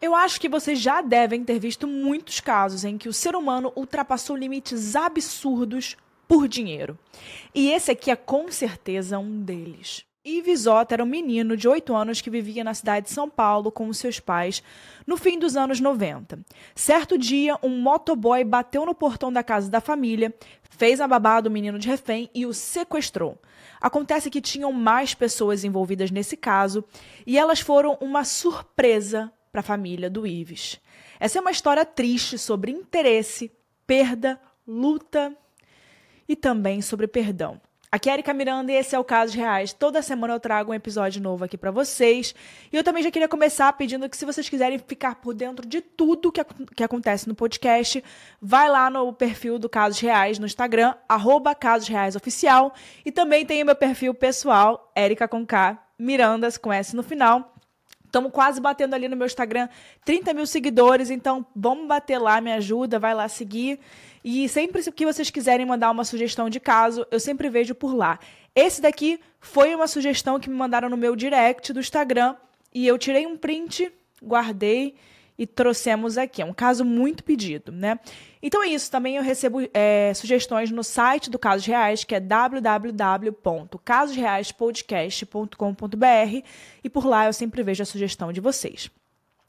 Eu acho que vocês já devem ter visto muitos casos em que o ser humano ultrapassou limites absurdos por dinheiro. E esse aqui é com certeza um deles. Ives Otto era um menino de 8 anos que vivia na cidade de São Paulo com seus pais no fim dos anos 90. Certo dia, um motoboy bateu no portão da casa da família, fez a babá do menino de refém e o sequestrou. Acontece que tinham mais pessoas envolvidas nesse caso e elas foram uma surpresa para a família do Ives. Essa é uma história triste sobre interesse, perda, luta e também sobre perdão. Aqui é Erika Miranda e esse é o Casos Reais. Toda semana eu trago um episódio novo aqui para vocês. E eu também já queria começar pedindo que se vocês quiserem ficar por dentro de tudo que, que acontece no podcast, vai lá no perfil do Casos Reais no Instagram, arroba Casos Reais Oficial. E também tem o meu perfil pessoal, Erika com K, Mirandas com S no final. Estamos quase batendo ali no meu Instagram 30 mil seguidores, então vamos bater lá, me ajuda, vai lá seguir. E sempre que vocês quiserem mandar uma sugestão de caso, eu sempre vejo por lá. Esse daqui foi uma sugestão que me mandaram no meu direct do Instagram e eu tirei um print, guardei e trouxemos aqui. É um caso muito pedido, né? Então é isso. Também eu recebo é, sugestões no site do Casos Reais, que é www.casosreaispodcast.com.br e por lá eu sempre vejo a sugestão de vocês.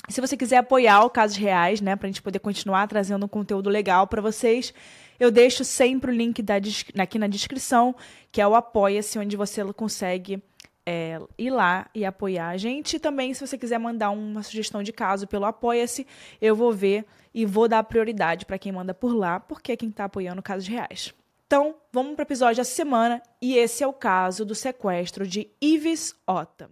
Se você quiser apoiar o Casos Reais, né, para a gente poder continuar trazendo um conteúdo legal para vocês, eu deixo sempre o link da, aqui na descrição, que é o Apoia-se, onde você consegue é, ir lá e apoiar a gente. E também, se você quiser mandar uma sugestão de caso pelo Apoia-se, eu vou ver e vou dar prioridade para quem manda por lá, porque é quem está apoiando casos reais. Então, vamos para o episódio da semana, e esse é o caso do sequestro de Ives Ota.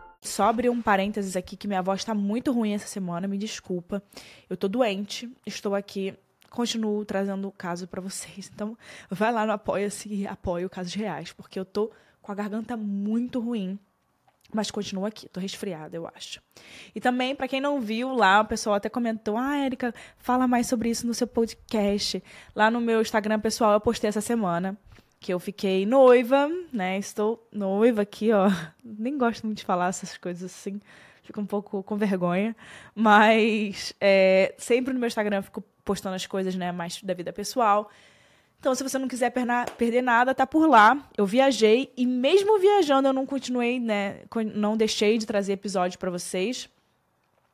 Só abrir um parênteses aqui que minha voz está muito ruim essa semana, me desculpa. Eu tô doente, estou aqui, continuo trazendo o caso para vocês. Então, vai lá no Apoia-se e apoia o Casos Reais, porque eu tô com a garganta muito ruim. Mas continuo aqui, tô resfriada, eu acho. E também, para quem não viu lá, o pessoal até comentou: Ah, Erika, fala mais sobre isso no seu podcast. Lá no meu Instagram pessoal, eu postei essa semana que eu fiquei noiva, né? Estou noiva aqui, ó. Nem gosto muito de falar essas coisas assim, fico um pouco com vergonha. Mas é, sempre no meu Instagram eu fico postando as coisas, né, mais da vida pessoal. Então, se você não quiser perder nada, tá por lá. Eu viajei e mesmo viajando eu não continuei, né, não deixei de trazer episódio para vocês.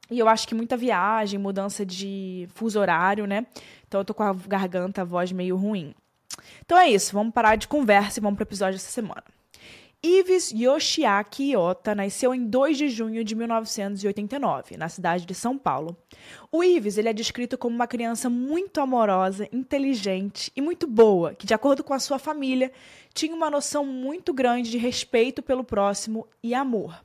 E eu acho que muita viagem, mudança de fuso horário, né? Então eu tô com a garganta, a voz meio ruim. Então é isso, vamos parar de conversa e vamos para o episódio dessa semana. Ives Yoshiaki Iota nasceu em 2 de junho de 1989, na cidade de São Paulo. O Ives ele é descrito como uma criança muito amorosa, inteligente e muito boa, que, de acordo com a sua família, tinha uma noção muito grande de respeito pelo próximo e amor.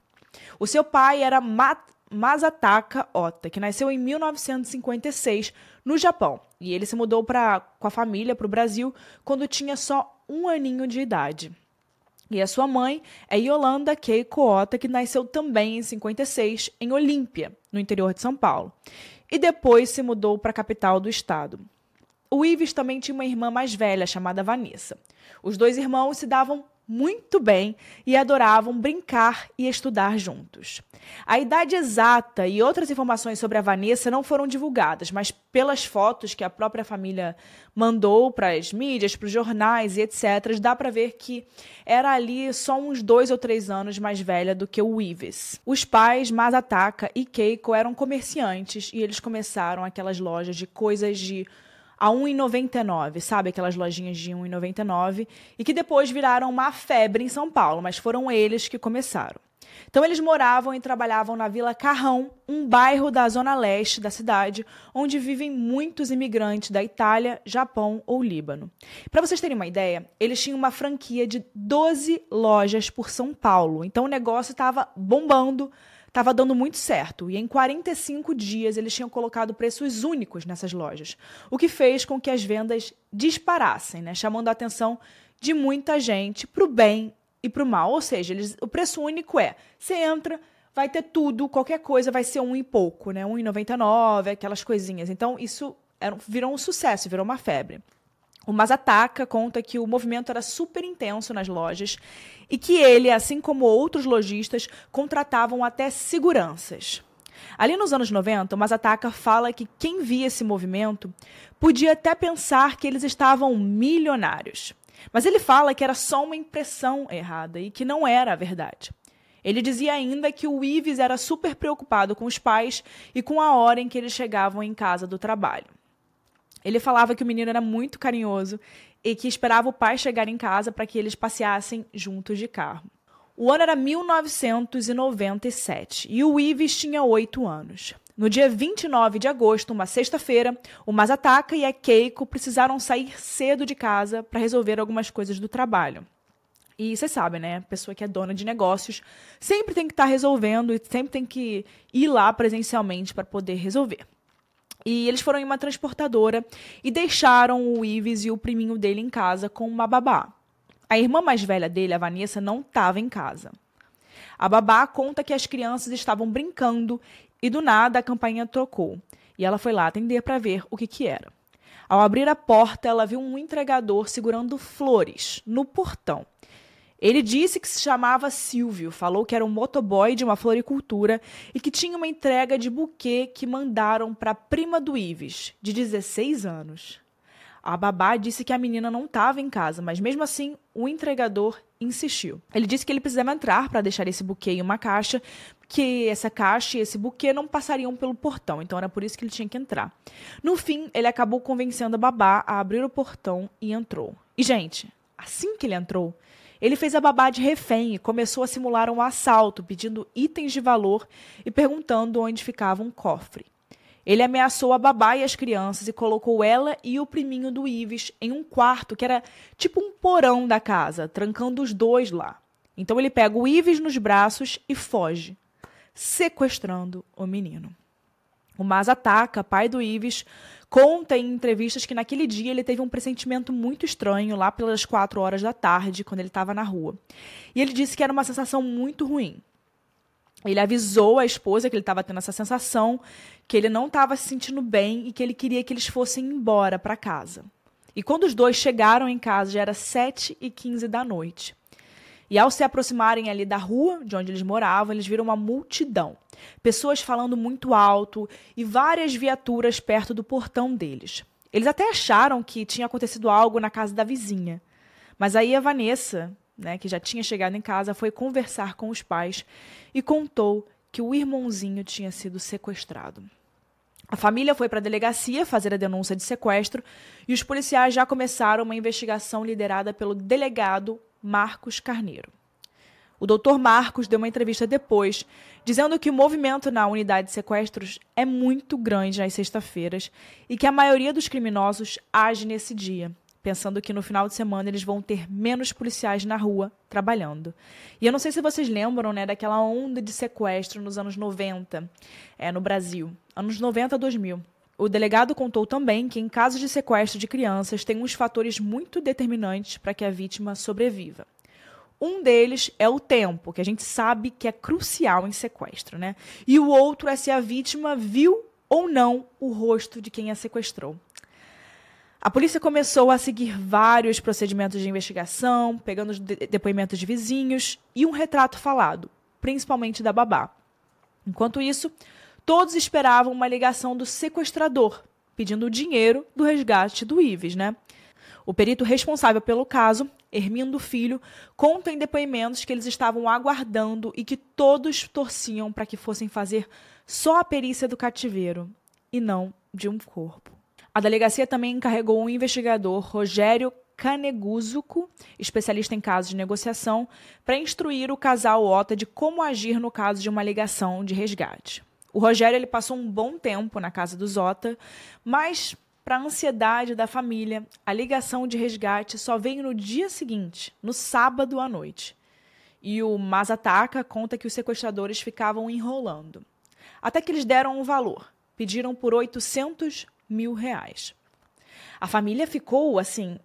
O seu pai era Mat Masataka Ota, que nasceu em 1956 no Japão. E ele se mudou pra, com a família para o Brasil quando tinha só um aninho de idade. E a sua mãe é Yolanda Keiko Ota, que nasceu também em 56 em Olímpia, no interior de São Paulo. E depois se mudou para a capital do estado. O Ives também tinha uma irmã mais velha chamada Vanessa. Os dois irmãos se davam muito bem e adoravam brincar e estudar juntos. A idade exata e outras informações sobre a Vanessa não foram divulgadas, mas pelas fotos que a própria família mandou para as mídias, para os jornais e etc., dá para ver que era ali só uns dois ou três anos mais velha do que o Ives. Os pais, Masataka e Keiko, eram comerciantes e eles começaram aquelas lojas de coisas de a 1,99, sabe? Aquelas lojinhas de 1,99 e que depois viraram uma febre em São Paulo, mas foram eles que começaram. Então eles moravam e trabalhavam na Vila Carrão, um bairro da zona leste da cidade, onde vivem muitos imigrantes da Itália, Japão ou Líbano. Para vocês terem uma ideia, eles tinham uma franquia de 12 lojas por São Paulo. Então o negócio estava bombando, estava dando muito certo. E em 45 dias eles tinham colocado preços únicos nessas lojas, o que fez com que as vendas disparassem, né? chamando a atenção de muita gente para o bem e para o mal. Ou seja, eles, o preço único é: você entra, vai ter tudo, qualquer coisa vai ser um e pouco, né? nove aquelas coisinhas. Então isso era, virou um sucesso, virou uma febre. O Mazataka conta que o movimento era super intenso nas lojas e que ele, assim como outros lojistas, contratavam até seguranças. Ali nos anos 90, o Mazataka fala que quem via esse movimento podia até pensar que eles estavam milionários. Mas ele fala que era só uma impressão errada e que não era a verdade. Ele dizia ainda que o Ives era super preocupado com os pais e com a hora em que eles chegavam em casa do trabalho. Ele falava que o menino era muito carinhoso e que esperava o pai chegar em casa para que eles passeassem juntos de carro. O ano era 1997 e o Ives tinha oito anos. No dia 29 de agosto, uma sexta-feira, o Masataka e a Keiko precisaram sair cedo de casa para resolver algumas coisas do trabalho. E vocês sabem, né? Pessoa que é dona de negócios sempre tem que estar tá resolvendo e sempre tem que ir lá presencialmente para poder resolver. E eles foram em uma transportadora e deixaram o Ives e o priminho dele em casa com uma babá. A irmã mais velha dele, a Vanessa, não estava em casa. A babá conta que as crianças estavam brincando e do nada a campainha tocou. E ela foi lá atender para ver o que, que era. Ao abrir a porta, ela viu um entregador segurando flores no portão. Ele disse que se chamava Silvio, falou que era um motoboy de uma floricultura e que tinha uma entrega de buquê que mandaram para a prima do Ives, de 16 anos. A babá disse que a menina não estava em casa, mas mesmo assim o entregador insistiu. Ele disse que ele precisava entrar para deixar esse buquê em uma caixa, que essa caixa e esse buquê não passariam pelo portão, então era por isso que ele tinha que entrar. No fim, ele acabou convencendo a babá a abrir o portão e entrou. E, gente, assim que ele entrou, ele fez a babá de refém e começou a simular um assalto, pedindo itens de valor e perguntando onde ficava um cofre. Ele ameaçou a babá e as crianças e colocou ela e o priminho do Ives em um quarto que era tipo um porão da casa, trancando os dois lá. Então ele pega o Ives nos braços e foge, sequestrando o menino. O Masataka, pai do Ives, conta em entrevistas que naquele dia ele teve um pressentimento muito estranho lá pelas quatro horas da tarde, quando ele estava na rua. E ele disse que era uma sensação muito ruim. Ele avisou a esposa que ele estava tendo essa sensação, que ele não estava se sentindo bem e que ele queria que eles fossem embora para casa. E quando os dois chegaram em casa, já era sete e quinze da noite. E ao se aproximarem ali da rua de onde eles moravam, eles viram uma multidão. Pessoas falando muito alto e várias viaturas perto do portão deles. Eles até acharam que tinha acontecido algo na casa da vizinha. Mas aí a Vanessa, né, que já tinha chegado em casa, foi conversar com os pais e contou que o irmãozinho tinha sido sequestrado. A família foi para a delegacia fazer a denúncia de sequestro e os policiais já começaram uma investigação liderada pelo delegado Marcos Carneiro. O doutor Marcos deu uma entrevista depois, dizendo que o movimento na unidade de sequestros é muito grande nas sextas-feiras e que a maioria dos criminosos age nesse dia, pensando que no final de semana eles vão ter menos policiais na rua trabalhando. E eu não sei se vocês lembram né, daquela onda de sequestro nos anos 90 é, no Brasil, anos 90 a 2000. O delegado contou também que, em casos de sequestro de crianças, tem uns fatores muito determinantes para que a vítima sobreviva. Um deles é o tempo, que a gente sabe que é crucial em sequestro, né? E o outro é se a vítima viu ou não o rosto de quem a sequestrou. A polícia começou a seguir vários procedimentos de investigação, pegando os de depoimentos de vizinhos e um retrato falado, principalmente da babá. Enquanto isso, todos esperavam uma ligação do sequestrador, pedindo o dinheiro do resgate do Ives, né? O perito responsável pelo caso, Hermindo Filho, conta em depoimentos que eles estavam aguardando e que todos torciam para que fossem fazer só a perícia do cativeiro e não de um corpo. A delegacia também encarregou um investigador, Rogério Caneguzuco, especialista em casos de negociação, para instruir o casal Ota de como agir no caso de uma ligação de resgate. O Rogério ele passou um bom tempo na casa do Zota, mas para a ansiedade da família, a ligação de resgate só veio no dia seguinte, no sábado à noite. E o Mazataka conta que os sequestradores ficavam enrolando. Até que eles deram um valor. Pediram por 800 mil reais. A família ficou, assim,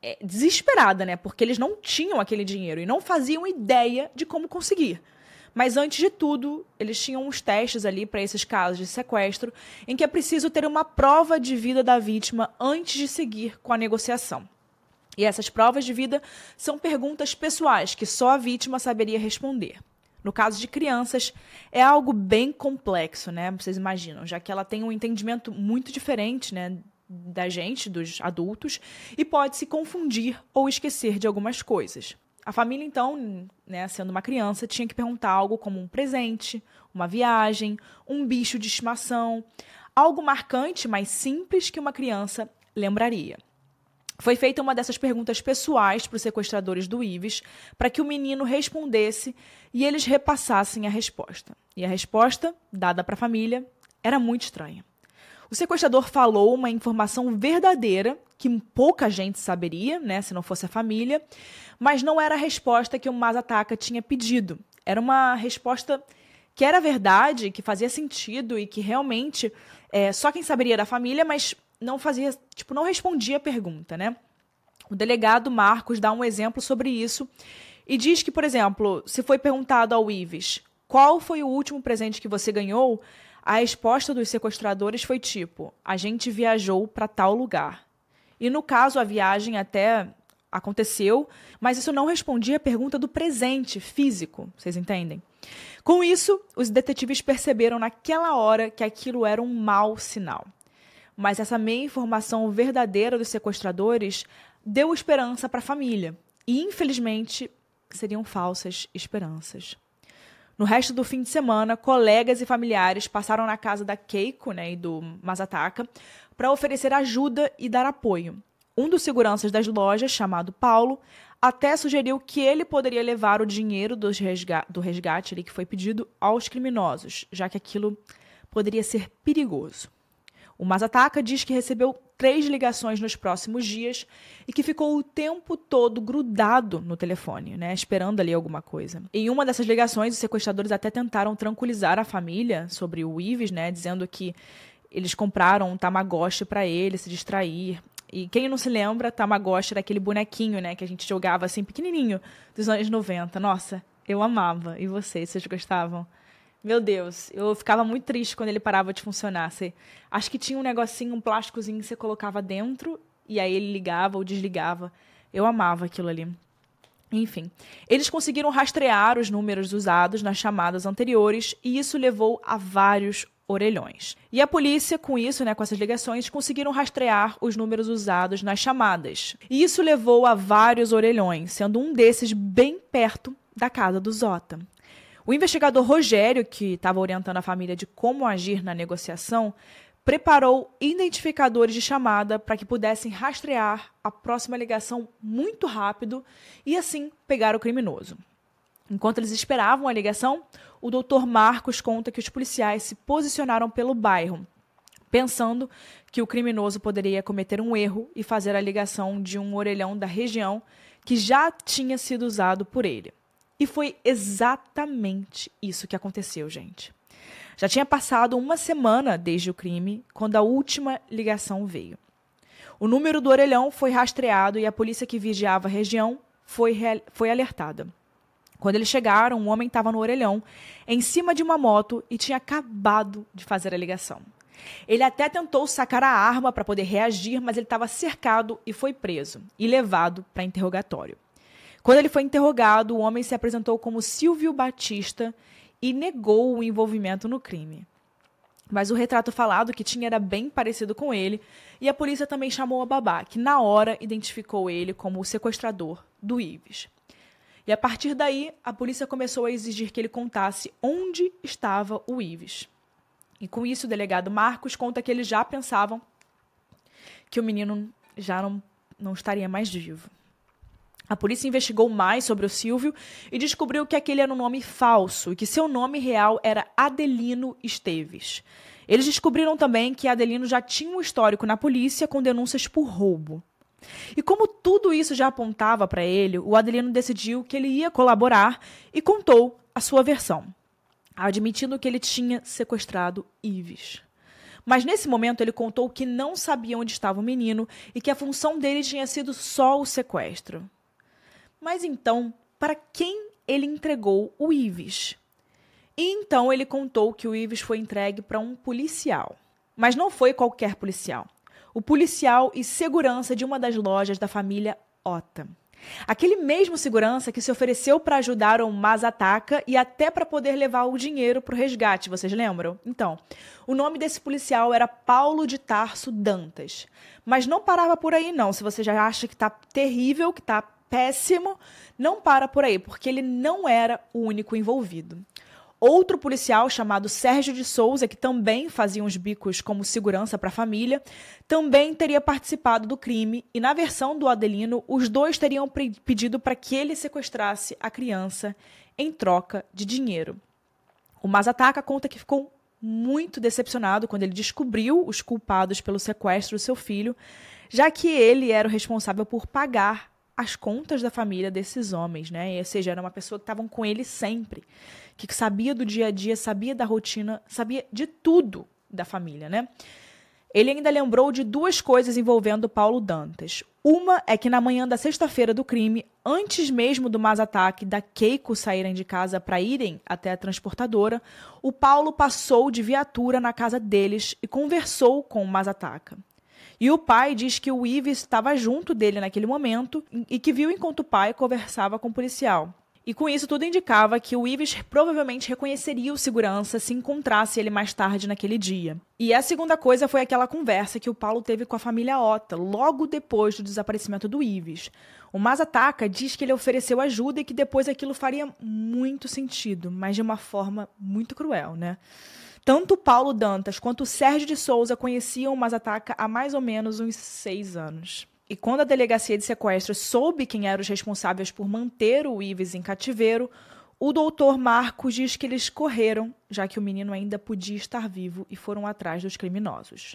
é, desesperada, né? Porque eles não tinham aquele dinheiro e não faziam ideia de como conseguir. Mas antes de tudo, eles tinham uns testes ali para esses casos de sequestro, em que é preciso ter uma prova de vida da vítima antes de seguir com a negociação. E essas provas de vida são perguntas pessoais que só a vítima saberia responder. No caso de crianças, é algo bem complexo, né? Vocês imaginam, já que ela tem um entendimento muito diferente, né? Da gente, dos adultos, e pode se confundir ou esquecer de algumas coisas. A família, então, né, sendo uma criança, tinha que perguntar algo como um presente, uma viagem, um bicho de estimação, algo marcante, mas simples que uma criança lembraria. Foi feita uma dessas perguntas pessoais para os sequestradores do Ives, para que o menino respondesse e eles repassassem a resposta. E a resposta, dada para a família, era muito estranha. O sequestrador falou uma informação verdadeira que pouca gente saberia, né, se não fosse a família, mas não era a resposta que o Mazataka tinha pedido. Era uma resposta que era verdade, que fazia sentido e que realmente é, só quem saberia era a família, mas não fazia, tipo, não respondia a pergunta, né? O delegado Marcos dá um exemplo sobre isso e diz que, por exemplo, se foi perguntado ao Ives qual foi o último presente que você ganhou, a resposta dos sequestradores foi tipo: a gente viajou para tal lugar. E no caso, a viagem até aconteceu, mas isso não respondia à pergunta do presente físico, vocês entendem? Com isso, os detetives perceberam naquela hora que aquilo era um mau sinal. Mas essa meia informação verdadeira dos sequestradores deu esperança para a família. E, infelizmente, seriam falsas esperanças. No resto do fim de semana, colegas e familiares passaram na casa da Keiko né, e do Mazataka para oferecer ajuda e dar apoio. Um dos seguranças das lojas, chamado Paulo, até sugeriu que ele poderia levar o dinheiro do resgate, do resgate ali, que foi pedido aos criminosos, já que aquilo poderia ser perigoso. O Mazataka diz que recebeu três ligações nos próximos dias e que ficou o tempo todo grudado no telefone, né, esperando ali alguma coisa. Em uma dessas ligações, os sequestradores até tentaram tranquilizar a família sobre o Ives, né, dizendo que eles compraram um Tamagotchi para ele se distrair e quem não se lembra, Tamagotchi era aquele bonequinho, né, que a gente jogava assim, pequenininho, dos anos 90. Nossa, eu amava. E vocês, vocês gostavam? Meu Deus, eu ficava muito triste quando ele parava de funcionar. Você, acho que tinha um negocinho, um plásticozinho que você colocava dentro e aí ele ligava ou desligava. Eu amava aquilo ali. Enfim, eles conseguiram rastrear os números usados nas chamadas anteriores e isso levou a vários orelhões. E a polícia, com isso, né, com essas ligações, conseguiram rastrear os números usados nas chamadas. E isso levou a vários orelhões, sendo um desses bem perto da casa do Zota. O investigador Rogério, que estava orientando a família de como agir na negociação, preparou identificadores de chamada para que pudessem rastrear a próxima ligação muito rápido e assim pegar o criminoso. Enquanto eles esperavam a ligação, o doutor Marcos conta que os policiais se posicionaram pelo bairro, pensando que o criminoso poderia cometer um erro e fazer a ligação de um orelhão da região que já tinha sido usado por ele. E foi exatamente isso que aconteceu, gente. Já tinha passado uma semana desde o crime quando a última ligação veio. O número do orelhão foi rastreado e a polícia que vigiava a região foi, foi alertada. Quando eles chegaram, um homem estava no orelhão, em cima de uma moto e tinha acabado de fazer a ligação. Ele até tentou sacar a arma para poder reagir, mas ele estava cercado e foi preso e levado para interrogatório. Quando ele foi interrogado, o homem se apresentou como Silvio Batista e negou o envolvimento no crime. Mas o retrato falado que tinha era bem parecido com ele, e a polícia também chamou a babá, que na hora identificou ele como o sequestrador do Ives. E a partir daí, a polícia começou a exigir que ele contasse onde estava o Ives. E com isso, o delegado Marcos conta que eles já pensavam que o menino já não, não estaria mais vivo. A polícia investigou mais sobre o Silvio e descobriu que aquele era um nome falso e que seu nome real era Adelino Esteves. Eles descobriram também que Adelino já tinha um histórico na polícia com denúncias por roubo. E como tudo isso já apontava para ele, o Adelino decidiu que ele ia colaborar e contou a sua versão, admitindo que ele tinha sequestrado Ives. Mas nesse momento ele contou que não sabia onde estava o menino e que a função dele tinha sido só o sequestro. Mas então, para quem ele entregou o Ives? E então ele contou que o Ives foi entregue para um policial. Mas não foi qualquer policial. O policial e segurança de uma das lojas da família Ota. Aquele mesmo segurança que se ofereceu para ajudar o Mazataka e até para poder levar o dinheiro para o resgate, vocês lembram? Então, o nome desse policial era Paulo de Tarso Dantas. Mas não parava por aí, não. Se você já acha que está terrível, que está péssimo, não para por aí, porque ele não era o único envolvido. Outro policial chamado Sérgio de Souza, que também fazia uns bicos como segurança para a família, também teria participado do crime e, na versão do Adelino, os dois teriam pedido para que ele sequestrasse a criança em troca de dinheiro. O Mazataka conta que ficou muito decepcionado quando ele descobriu os culpados pelo sequestro do seu filho, já que ele era o responsável por pagar as contas da família desses homens, né? Ou seja, era uma pessoa que estavam com ele sempre, que sabia do dia a dia, sabia da rotina, sabia de tudo da família, né? Ele ainda lembrou de duas coisas envolvendo Paulo Dantas. Uma é que na manhã da sexta-feira do crime, antes mesmo do Mazataque da Keiko saírem de casa para irem até a transportadora, o Paulo passou de viatura na casa deles e conversou com o Mazataka. E o pai diz que o Ives estava junto dele naquele momento e que viu enquanto o pai conversava com o policial. E com isso tudo indicava que o Ives provavelmente reconheceria o segurança se encontrasse ele mais tarde naquele dia. E a segunda coisa foi aquela conversa que o Paulo teve com a família Ota, logo depois do desaparecimento do Ives. O Mazataka diz que ele ofereceu ajuda e que depois aquilo faria muito sentido, mas de uma forma muito cruel, né? Tanto Paulo Dantas quanto Sérgio de Souza conheciam o Mazataca há mais ou menos uns seis anos. E quando a delegacia de sequestro soube quem eram os responsáveis por manter o Ives em cativeiro, o doutor Marcos diz que eles correram, já que o menino ainda podia estar vivo, e foram atrás dos criminosos.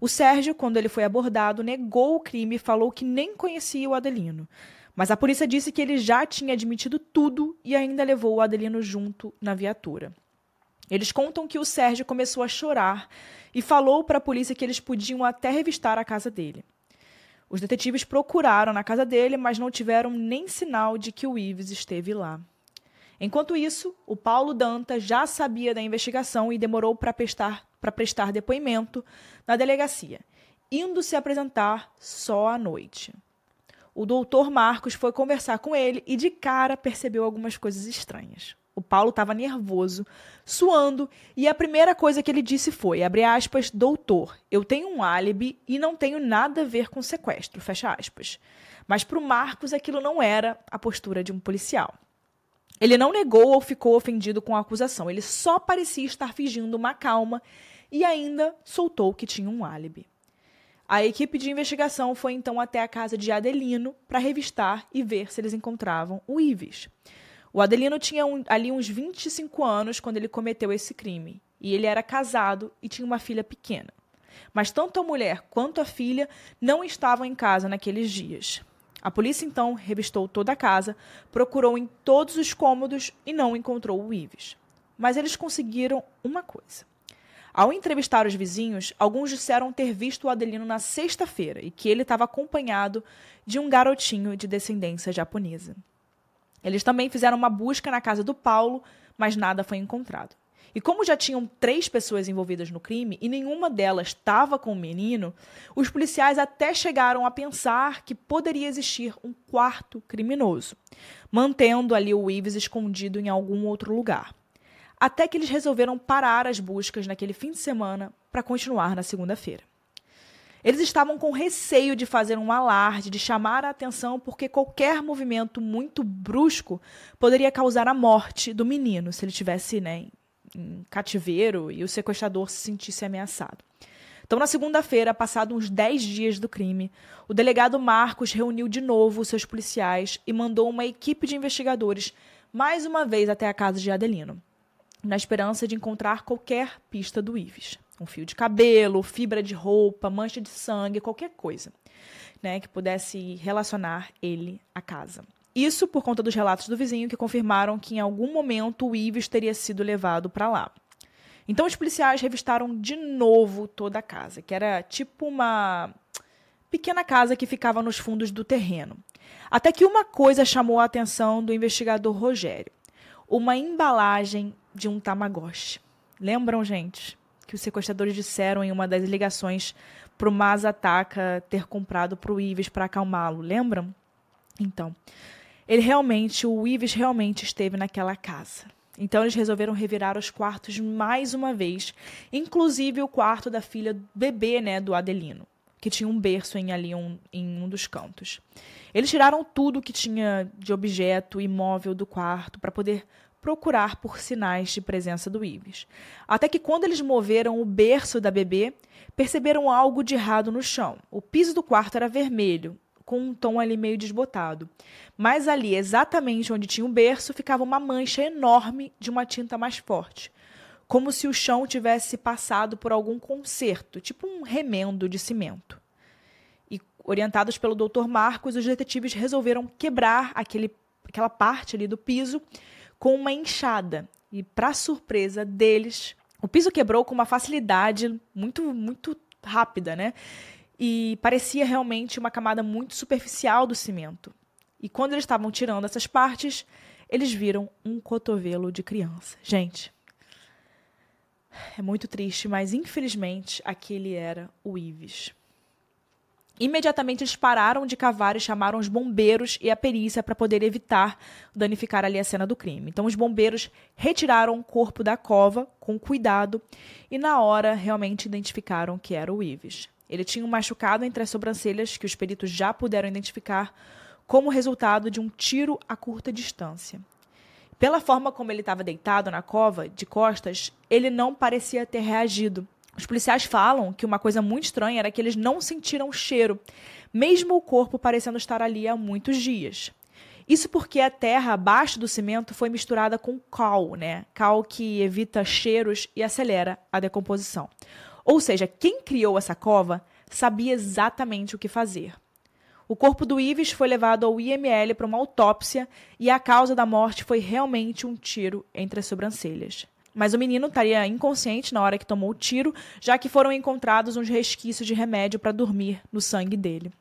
O Sérgio, quando ele foi abordado, negou o crime e falou que nem conhecia o Adelino. Mas a polícia disse que ele já tinha admitido tudo e ainda levou o Adelino junto na viatura. Eles contam que o Sérgio começou a chorar e falou para a polícia que eles podiam até revistar a casa dele. Os detetives procuraram na casa dele, mas não tiveram nem sinal de que o Ives esteve lá. Enquanto isso, o Paulo Danta já sabia da investigação e demorou para prestar, prestar depoimento na delegacia, indo se apresentar só à noite. O doutor Marcos foi conversar com ele e de cara percebeu algumas coisas estranhas. O Paulo estava nervoso, suando, e a primeira coisa que ele disse foi, abre aspas, doutor, eu tenho um álibi e não tenho nada a ver com sequestro, fecha aspas. Mas para o Marcos aquilo não era a postura de um policial. Ele não negou ou ficou ofendido com a acusação, ele só parecia estar fingindo uma calma e ainda soltou que tinha um álibi. A equipe de investigação foi então até a casa de Adelino para revistar e ver se eles encontravam o Ives. O Adelino tinha um, ali uns 25 anos quando ele cometeu esse crime, e ele era casado e tinha uma filha pequena. Mas tanto a mulher quanto a filha não estavam em casa naqueles dias. A polícia então revistou toda a casa, procurou em todos os cômodos e não encontrou o Ives. Mas eles conseguiram uma coisa. Ao entrevistar os vizinhos, alguns disseram ter visto o Adelino na sexta-feira e que ele estava acompanhado de um garotinho de descendência japonesa. Eles também fizeram uma busca na casa do Paulo, mas nada foi encontrado. E como já tinham três pessoas envolvidas no crime e nenhuma delas estava com o menino, os policiais até chegaram a pensar que poderia existir um quarto criminoso, mantendo ali o Ives escondido em algum outro lugar. Até que eles resolveram parar as buscas naquele fim de semana para continuar na segunda-feira. Eles estavam com receio de fazer um alarde, de chamar a atenção, porque qualquer movimento muito brusco poderia causar a morte do menino, se ele tivesse né, em cativeiro e o sequestrador se sentisse ameaçado. Então, na segunda-feira, passados uns 10 dias do crime, o delegado Marcos reuniu de novo seus policiais e mandou uma equipe de investigadores mais uma vez até a casa de Adelino, na esperança de encontrar qualquer pista do Ives um fio de cabelo, fibra de roupa, mancha de sangue, qualquer coisa, né, que pudesse relacionar ele à casa. Isso por conta dos relatos do vizinho que confirmaram que em algum momento o Ives teria sido levado para lá. Então os policiais revistaram de novo toda a casa, que era tipo uma pequena casa que ficava nos fundos do terreno. Até que uma coisa chamou a atenção do investigador Rogério: uma embalagem de um Tamagotchi. Lembram, gente? que os sequestradores disseram em uma das ligações para o Mazataka ter comprado para o Ives para acalmá-lo, lembram? Então, ele realmente, o Ives realmente esteve naquela casa. Então eles resolveram revirar os quartos mais uma vez, inclusive o quarto da filha bebê, né, do Adelino, que tinha um berço em ali um, em um dos cantos. Eles tiraram tudo que tinha de objeto imóvel do quarto para poder procurar por sinais de presença do Ives. Até que quando eles moveram o berço da bebê, perceberam algo de errado no chão. O piso do quarto era vermelho, com um tom ali meio desbotado. Mas ali, exatamente onde tinha o berço, ficava uma mancha enorme de uma tinta mais forte. Como se o chão tivesse passado por algum conserto, tipo um remendo de cimento. E, orientados pelo Dr. Marcos, os detetives resolveram quebrar aquele, aquela parte ali do piso com uma enxada. E, para surpresa deles, o piso quebrou com uma facilidade muito, muito rápida, né? E parecia realmente uma camada muito superficial do cimento. E quando eles estavam tirando essas partes, eles viram um cotovelo de criança. Gente, é muito triste, mas infelizmente aquele era o Ives. Imediatamente eles pararam de cavar e chamaram os bombeiros e a perícia para poder evitar danificar ali a cena do crime. Então os bombeiros retiraram o corpo da cova com cuidado e na hora realmente identificaram que era o Ives. Ele tinha um machucado entre as sobrancelhas que os peritos já puderam identificar como resultado de um tiro a curta distância. Pela forma como ele estava deitado na cova, de costas, ele não parecia ter reagido os policiais falam que uma coisa muito estranha era que eles não sentiram o cheiro, mesmo o corpo parecendo estar ali há muitos dias. Isso porque a terra abaixo do cimento foi misturada com cal, né? Cal que evita cheiros e acelera a decomposição. Ou seja, quem criou essa cova sabia exatamente o que fazer. O corpo do Ives foi levado ao IML para uma autópsia e a causa da morte foi realmente um tiro entre as sobrancelhas. Mas o menino estaria inconsciente na hora que tomou o tiro, já que foram encontrados uns resquícios de remédio para dormir no sangue dele.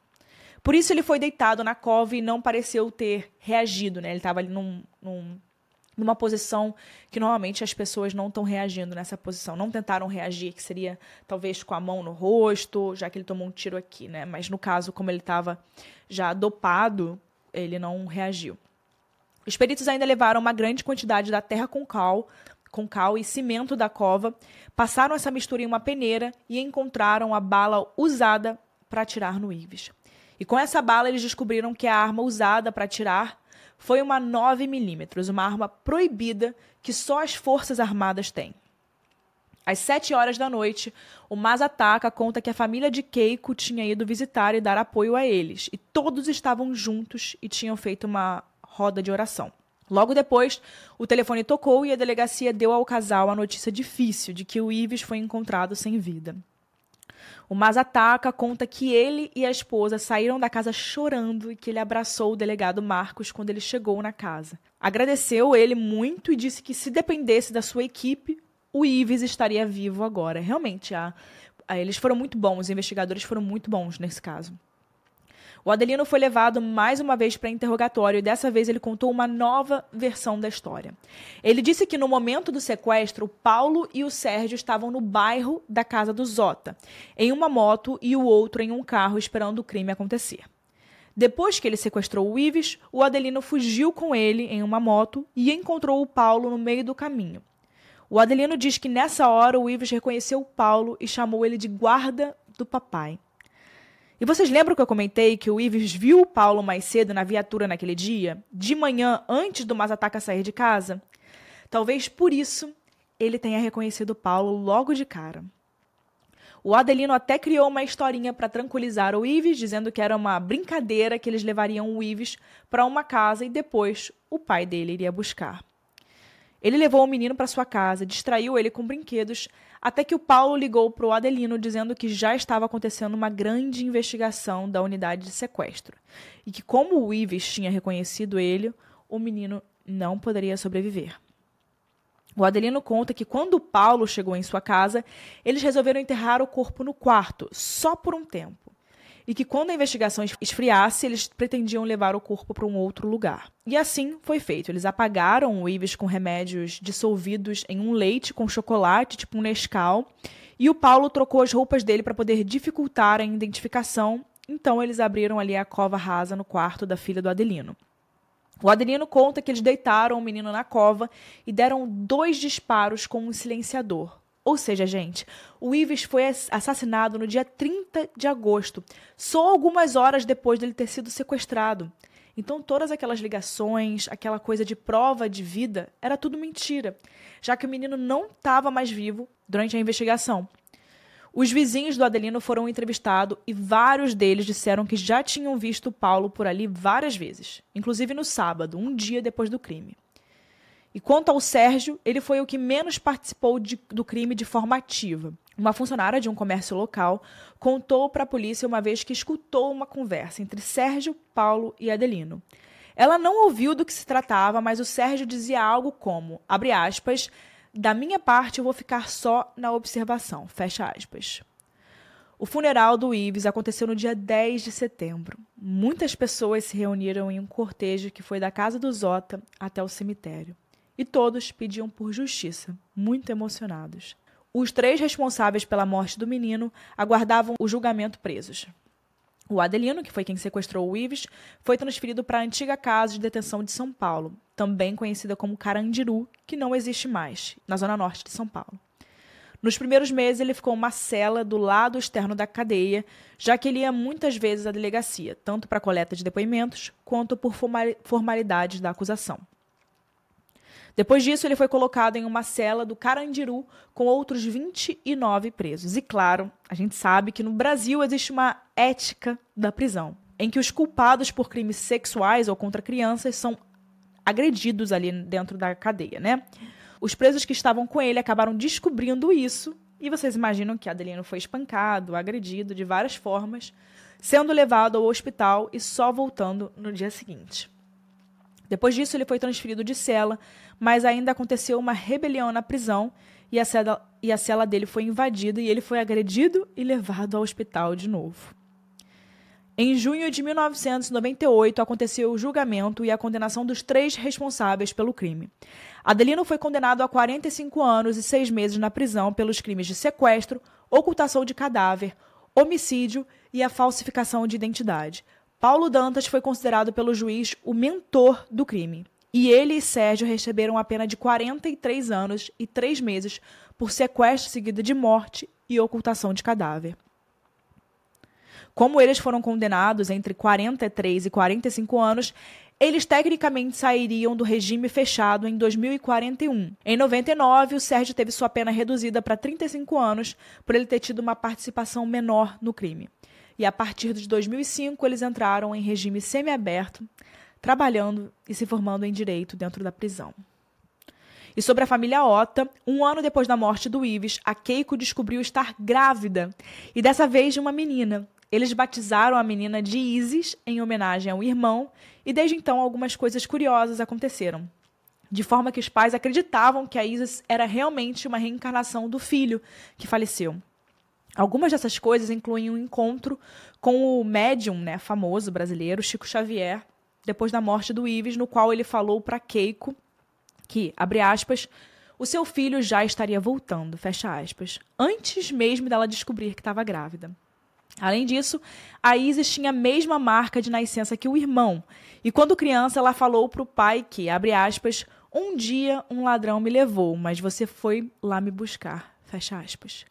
Por isso ele foi deitado na cova e não pareceu ter reagido, né? Ele estava ali num, num, numa posição que normalmente as pessoas não estão reagindo nessa posição. Não tentaram reagir, que seria talvez com a mão no rosto, já que ele tomou um tiro aqui, né? Mas no caso, como ele estava já dopado, ele não reagiu. Os peritos ainda levaram uma grande quantidade da terra com cal, com cal e cimento da cova, passaram essa mistura em uma peneira e encontraram a bala usada para atirar no Ives. E com essa bala eles descobriram que a arma usada para atirar foi uma 9mm, uma arma proibida que só as Forças Armadas têm. Às sete horas da noite, o Mazataka conta que a família de Keiko tinha ido visitar e dar apoio a eles, e todos estavam juntos e tinham feito uma roda de oração. Logo depois, o telefone tocou e a delegacia deu ao casal a notícia difícil de que o Ives foi encontrado sem vida. O Mazataka conta que ele e a esposa saíram da casa chorando e que ele abraçou o delegado Marcos quando ele chegou na casa. Agradeceu ele muito e disse que se dependesse da sua equipe, o Ives estaria vivo agora. Realmente, a, a, eles foram muito bons, os investigadores foram muito bons nesse caso. O Adelino foi levado mais uma vez para interrogatório e dessa vez ele contou uma nova versão da história. Ele disse que no momento do sequestro, Paulo e o Sérgio estavam no bairro da casa do Zota, em uma moto e o outro em um carro esperando o crime acontecer. Depois que ele sequestrou o Ives, o Adelino fugiu com ele em uma moto e encontrou o Paulo no meio do caminho. O Adelino diz que nessa hora o Ives reconheceu o Paulo e chamou ele de guarda do papai. E vocês lembram que eu comentei que o Ives viu o Paulo mais cedo na viatura naquele dia? De manhã, antes do Mazataca sair de casa? Talvez por isso ele tenha reconhecido Paulo logo de cara. O Adelino até criou uma historinha para tranquilizar o Ives, dizendo que era uma brincadeira que eles levariam o Ives para uma casa e depois o pai dele iria buscar. Ele levou o menino para sua casa, distraiu ele com brinquedos, até que o Paulo ligou para o Adelino dizendo que já estava acontecendo uma grande investigação da unidade de sequestro e que, como o Ives tinha reconhecido ele, o menino não poderia sobreviver. O Adelino conta que quando o Paulo chegou em sua casa, eles resolveram enterrar o corpo no quarto, só por um tempo e que quando a investigação esfriasse, eles pretendiam levar o corpo para um outro lugar. E assim foi feito. Eles apagaram o Ives com remédios dissolvidos em um leite com chocolate, tipo um Nescau, e o Paulo trocou as roupas dele para poder dificultar a identificação. Então eles abriram ali a cova rasa no quarto da filha do Adelino. O Adelino conta que eles deitaram o menino na cova e deram dois disparos com um silenciador, ou seja, gente, o Ives foi assassinado no dia 30 de agosto, só algumas horas depois dele ter sido sequestrado. Então, todas aquelas ligações, aquela coisa de prova de vida, era tudo mentira, já que o menino não estava mais vivo durante a investigação. Os vizinhos do Adelino foram entrevistados e vários deles disseram que já tinham visto Paulo por ali várias vezes, inclusive no sábado, um dia depois do crime. E quanto ao Sérgio, ele foi o que menos participou de, do crime de forma ativa. Uma funcionária de um comércio local contou para a polícia uma vez que escutou uma conversa entre Sérgio, Paulo e Adelino. Ela não ouviu do que se tratava, mas o Sérgio dizia algo como, abre aspas, da minha parte eu vou ficar só na observação, fecha aspas. O funeral do Ives aconteceu no dia 10 de setembro. Muitas pessoas se reuniram em um cortejo que foi da casa do Zota até o cemitério e todos pediam por justiça, muito emocionados. Os três responsáveis pela morte do menino aguardavam o julgamento presos. O Adelino, que foi quem sequestrou o Ives, foi transferido para a antiga casa de detenção de São Paulo, também conhecida como Carandiru, que não existe mais, na zona norte de São Paulo. Nos primeiros meses, ele ficou uma cela do lado externo da cadeia, já que ele ia muitas vezes à delegacia, tanto para coleta de depoimentos quanto por formalidades da acusação. Depois disso, ele foi colocado em uma cela do Carandiru com outros 29 presos. E claro, a gente sabe que no Brasil existe uma ética da prisão, em que os culpados por crimes sexuais ou contra crianças são agredidos ali dentro da cadeia, né? Os presos que estavam com ele acabaram descobrindo isso, e vocês imaginam que Adelino foi espancado, agredido de várias formas, sendo levado ao hospital e só voltando no dia seguinte. Depois disso, ele foi transferido de cela, mas ainda aconteceu uma rebelião na prisão e a, cela, e a cela dele foi invadida e ele foi agredido e levado ao hospital de novo. Em junho de 1998, aconteceu o julgamento e a condenação dos três responsáveis pelo crime. Adelino foi condenado a 45 anos e seis meses na prisão pelos crimes de sequestro, ocultação de cadáver, homicídio e a falsificação de identidade. Paulo Dantas foi considerado pelo juiz o mentor do crime. E ele e Sérgio receberam a pena de 43 anos e 3 meses por sequestro seguido de morte e ocultação de cadáver. Como eles foram condenados entre 43 e 45 anos, eles tecnicamente sairiam do regime fechado em 2041. Em 99, o Sérgio teve sua pena reduzida para 35 anos por ele ter tido uma participação menor no crime. E a partir de 2005, eles entraram em regime semiaberto, trabalhando e se formando em direito dentro da prisão. E sobre a família Ota, um ano depois da morte do Ives, a Keiko descobriu estar grávida, e dessa vez de uma menina. Eles batizaram a menina de Isis em homenagem ao irmão, e desde então algumas coisas curiosas aconteceram. De forma que os pais acreditavam que a Isis era realmente uma reencarnação do filho que faleceu. Algumas dessas coisas incluem um encontro com o médium né, famoso brasileiro, Chico Xavier, depois da morte do Ives, no qual ele falou para Keiko que, abre aspas, o seu filho já estaria voltando, fecha aspas, antes mesmo dela descobrir que estava grávida. Além disso, a Isis tinha a mesma marca de nascença que o irmão, e quando criança ela falou para o pai que, abre aspas, um dia um ladrão me levou, mas você foi lá me buscar, fecha aspas.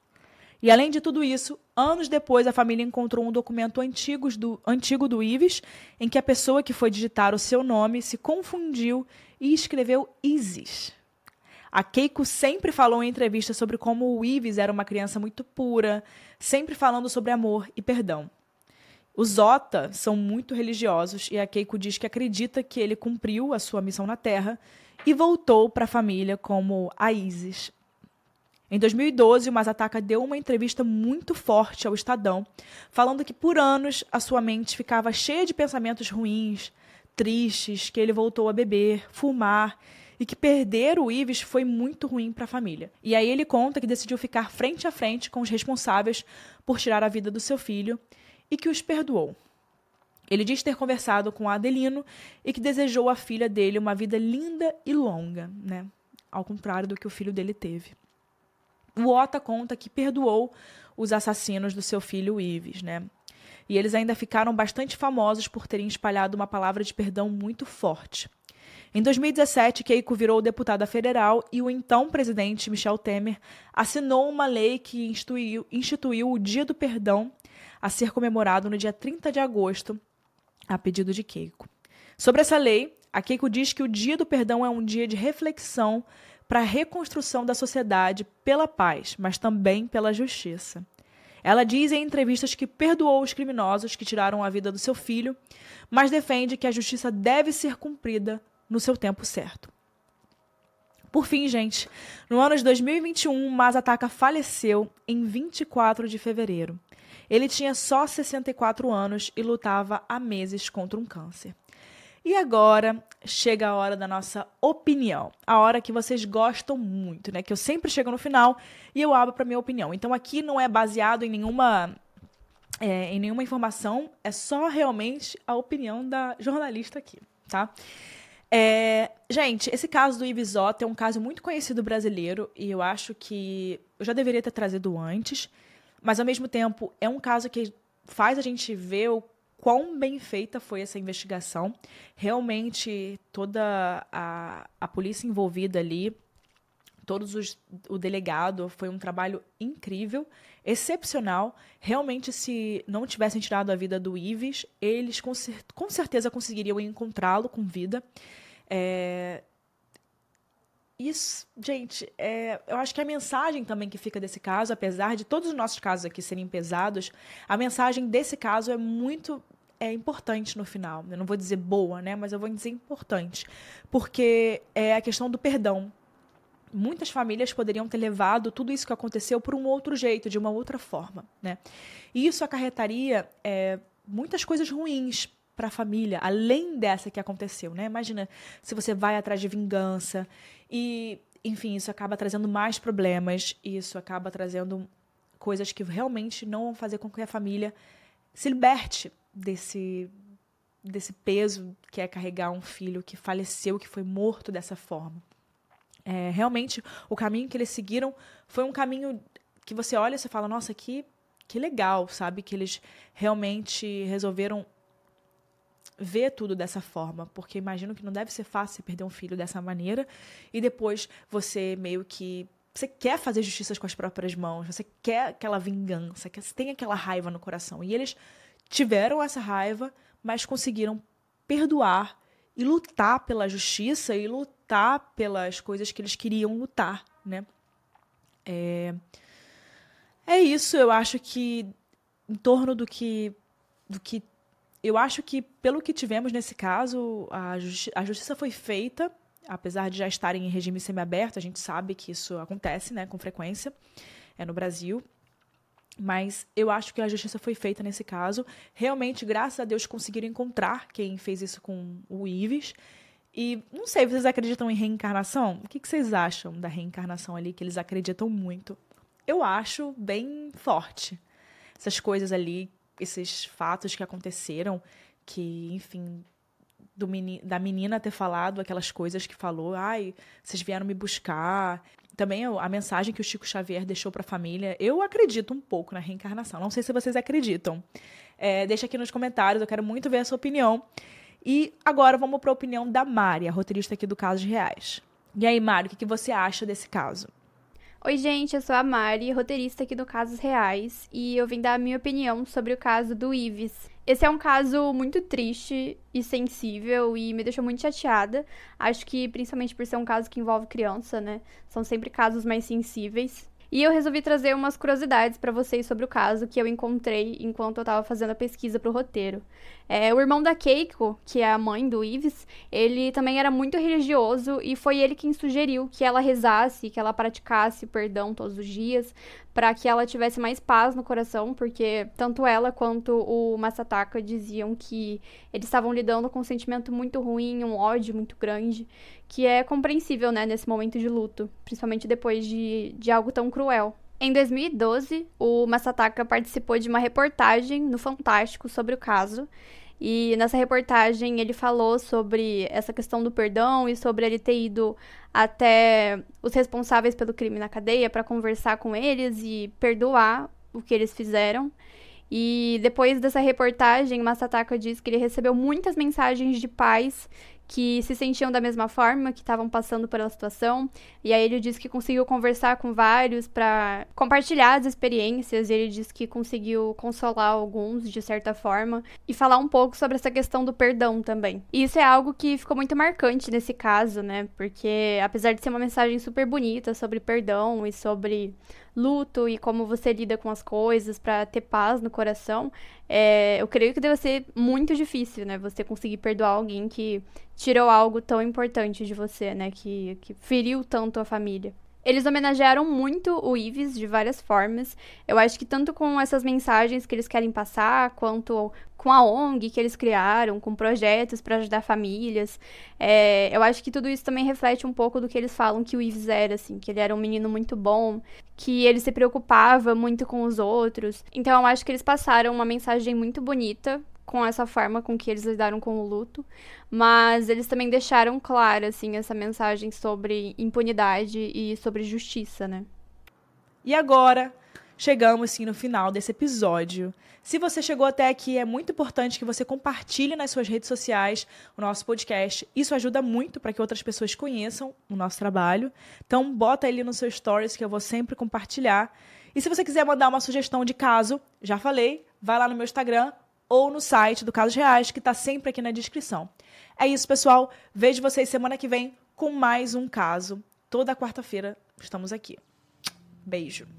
E além de tudo isso, anos depois a família encontrou um documento antigo do, antigo do Ives, em que a pessoa que foi digitar o seu nome se confundiu e escreveu Isis. A Keiko sempre falou em entrevistas sobre como o Ives era uma criança muito pura, sempre falando sobre amor e perdão. Os Ota são muito religiosos e a Keiko diz que acredita que ele cumpriu a sua missão na Terra e voltou para a família como a Isis. Em 2012, o Mazataka deu uma entrevista muito forte ao Estadão, falando que por anos a sua mente ficava cheia de pensamentos ruins, tristes, que ele voltou a beber, fumar e que perder o Ives foi muito ruim para a família. E aí ele conta que decidiu ficar frente a frente com os responsáveis por tirar a vida do seu filho e que os perdoou. Ele diz ter conversado com Adelino e que desejou à filha dele uma vida linda e longa, né? Ao contrário do que o filho dele teve. O Ota conta que perdoou os assassinos do seu filho Ives, né? E eles ainda ficaram bastante famosos por terem espalhado uma palavra de perdão muito forte. Em 2017, Keiko virou deputada federal e o então presidente Michel Temer assinou uma lei que instituiu, instituiu o Dia do Perdão a ser comemorado no dia 30 de agosto, a pedido de Keiko. Sobre essa lei, a Keiko diz que o Dia do Perdão é um dia de reflexão para a reconstrução da sociedade pela paz, mas também pela justiça. Ela diz em entrevistas que perdoou os criminosos que tiraram a vida do seu filho, mas defende que a justiça deve ser cumprida no seu tempo certo. Por fim, gente, no ano de 2021, Mazataka faleceu em 24 de fevereiro. Ele tinha só 64 anos e lutava há meses contra um câncer. E agora chega a hora da nossa opinião, a hora que vocês gostam muito, né? Que eu sempre chego no final e eu abro para minha opinião. Então aqui não é baseado em nenhuma é, em nenhuma informação, é só realmente a opinião da jornalista aqui, tá? É, gente, esse caso do Ibizota é um caso muito conhecido brasileiro e eu acho que eu já deveria ter trazido antes, mas ao mesmo tempo é um caso que faz a gente ver o quão bem feita foi essa investigação. Realmente, toda a, a polícia envolvida ali, todos os, o delegado, foi um trabalho incrível, excepcional. Realmente, se não tivessem tirado a vida do Ives, eles com, cer com certeza conseguiriam encontrá-lo com vida. É, isso, gente, é, eu acho que a mensagem também que fica desse caso, apesar de todos os nossos casos aqui serem pesados, a mensagem desse caso é muito é importante no final. Eu não vou dizer boa, né? Mas eu vou dizer importante. Porque é a questão do perdão. Muitas famílias poderiam ter levado tudo isso que aconteceu por um outro jeito, de uma outra forma, né? E isso acarretaria é, muitas coisas ruins para a família, além dessa que aconteceu, né? Imagina se você vai atrás de vingança e, enfim, isso acaba trazendo mais problemas, isso acaba trazendo coisas que realmente não vão fazer com que a família se liberte desse desse peso que é carregar um filho que faleceu, que foi morto dessa forma. É, realmente, o caminho que eles seguiram foi um caminho que você olha e você fala, nossa, que, que legal, sabe? Que eles realmente resolveram ver tudo dessa forma, porque imagino que não deve ser fácil perder um filho dessa maneira e depois você meio que você quer fazer justiça com as próprias mãos, você quer aquela vingança, você tem aquela raiva no coração. E eles tiveram essa raiva, mas conseguiram perdoar e lutar pela justiça e lutar pelas coisas que eles queriam lutar, né? É, é isso, eu acho que em torno do que do que eu acho que pelo que tivemos nesse caso, a, justi a justiça foi feita, apesar de já estarem em regime semiaberto, a gente sabe que isso acontece, né, com frequência, é no Brasil. Mas eu acho que a justiça foi feita nesse caso. Realmente, graças a Deus, conseguiram encontrar quem fez isso com o Ives. E não sei, vocês acreditam em reencarnação? O que, que vocês acham da reencarnação ali, que eles acreditam muito? Eu acho bem forte. Essas coisas ali, esses fatos que aconteceram, que, enfim, meni da menina ter falado aquelas coisas que falou, ai, vocês vieram me buscar, também a mensagem que o Chico Xavier deixou para a família. Eu acredito um pouco na reencarnação. Não sei se vocês acreditam. É, deixa aqui nos comentários, eu quero muito ver a sua opinião. E agora vamos para a opinião da Mari, a roteirista aqui do Casos Reais. E aí, Mari, o que você acha desse caso? Oi, gente, eu sou a Mari, roteirista aqui do Casos Reais, e eu vim dar a minha opinião sobre o caso do Ives. Esse é um caso muito triste e sensível e me deixou muito chateada. Acho que principalmente por ser um caso que envolve criança, né? São sempre casos mais sensíveis. E eu resolvi trazer umas curiosidades para vocês sobre o caso que eu encontrei enquanto eu estava fazendo a pesquisa para o roteiro. É, o irmão da Keiko, que é a mãe do Ives, ele também era muito religioso e foi ele quem sugeriu que ela rezasse, que ela praticasse perdão todos os dias, para que ela tivesse mais paz no coração, porque tanto ela quanto o Masataka diziam que eles estavam lidando com um sentimento muito ruim, um ódio muito grande, que é compreensível, né, nesse momento de luto, principalmente depois de, de algo tão cruel. Em 2012, o Masataka participou de uma reportagem no Fantástico sobre o caso. E nessa reportagem ele falou sobre essa questão do perdão e sobre ele ter ido até os responsáveis pelo crime na cadeia para conversar com eles e perdoar o que eles fizeram. E depois dessa reportagem, Masataka diz que ele recebeu muitas mensagens de pais que se sentiam da mesma forma, que estavam passando pela situação. E aí ele disse que conseguiu conversar com vários para compartilhar as experiências. E ele disse que conseguiu consolar alguns de certa forma e falar um pouco sobre essa questão do perdão também. E isso é algo que ficou muito marcante nesse caso, né? Porque apesar de ser uma mensagem super bonita sobre perdão e sobre luto e como você lida com as coisas para ter paz no coração, é, eu creio que deve ser muito difícil, né? Você conseguir perdoar alguém que tirou algo tão importante de você, né? Que, que feriu tanto a família. Eles homenagearam muito o Ives de várias formas. Eu acho que tanto com essas mensagens que eles querem passar, quanto com a ONG que eles criaram, com projetos para ajudar famílias. É, eu acho que tudo isso também reflete um pouco do que eles falam que o Ives era, assim, que ele era um menino muito bom, que ele se preocupava muito com os outros. Então eu acho que eles passaram uma mensagem muito bonita com essa forma com que eles lidaram com o luto, mas eles também deixaram clara assim essa mensagem sobre impunidade e sobre justiça, né? E agora, chegamos sim no final desse episódio. Se você chegou até aqui, é muito importante que você compartilhe nas suas redes sociais o nosso podcast. Isso ajuda muito para que outras pessoas conheçam o nosso trabalho. Então, bota ele no seu stories que eu vou sempre compartilhar. E se você quiser mandar uma sugestão de caso, já falei, vai lá no meu Instagram, ou no site do Casos Reais, que está sempre aqui na descrição. É isso, pessoal. Vejo vocês semana que vem com mais um caso. Toda quarta-feira estamos aqui. Beijo.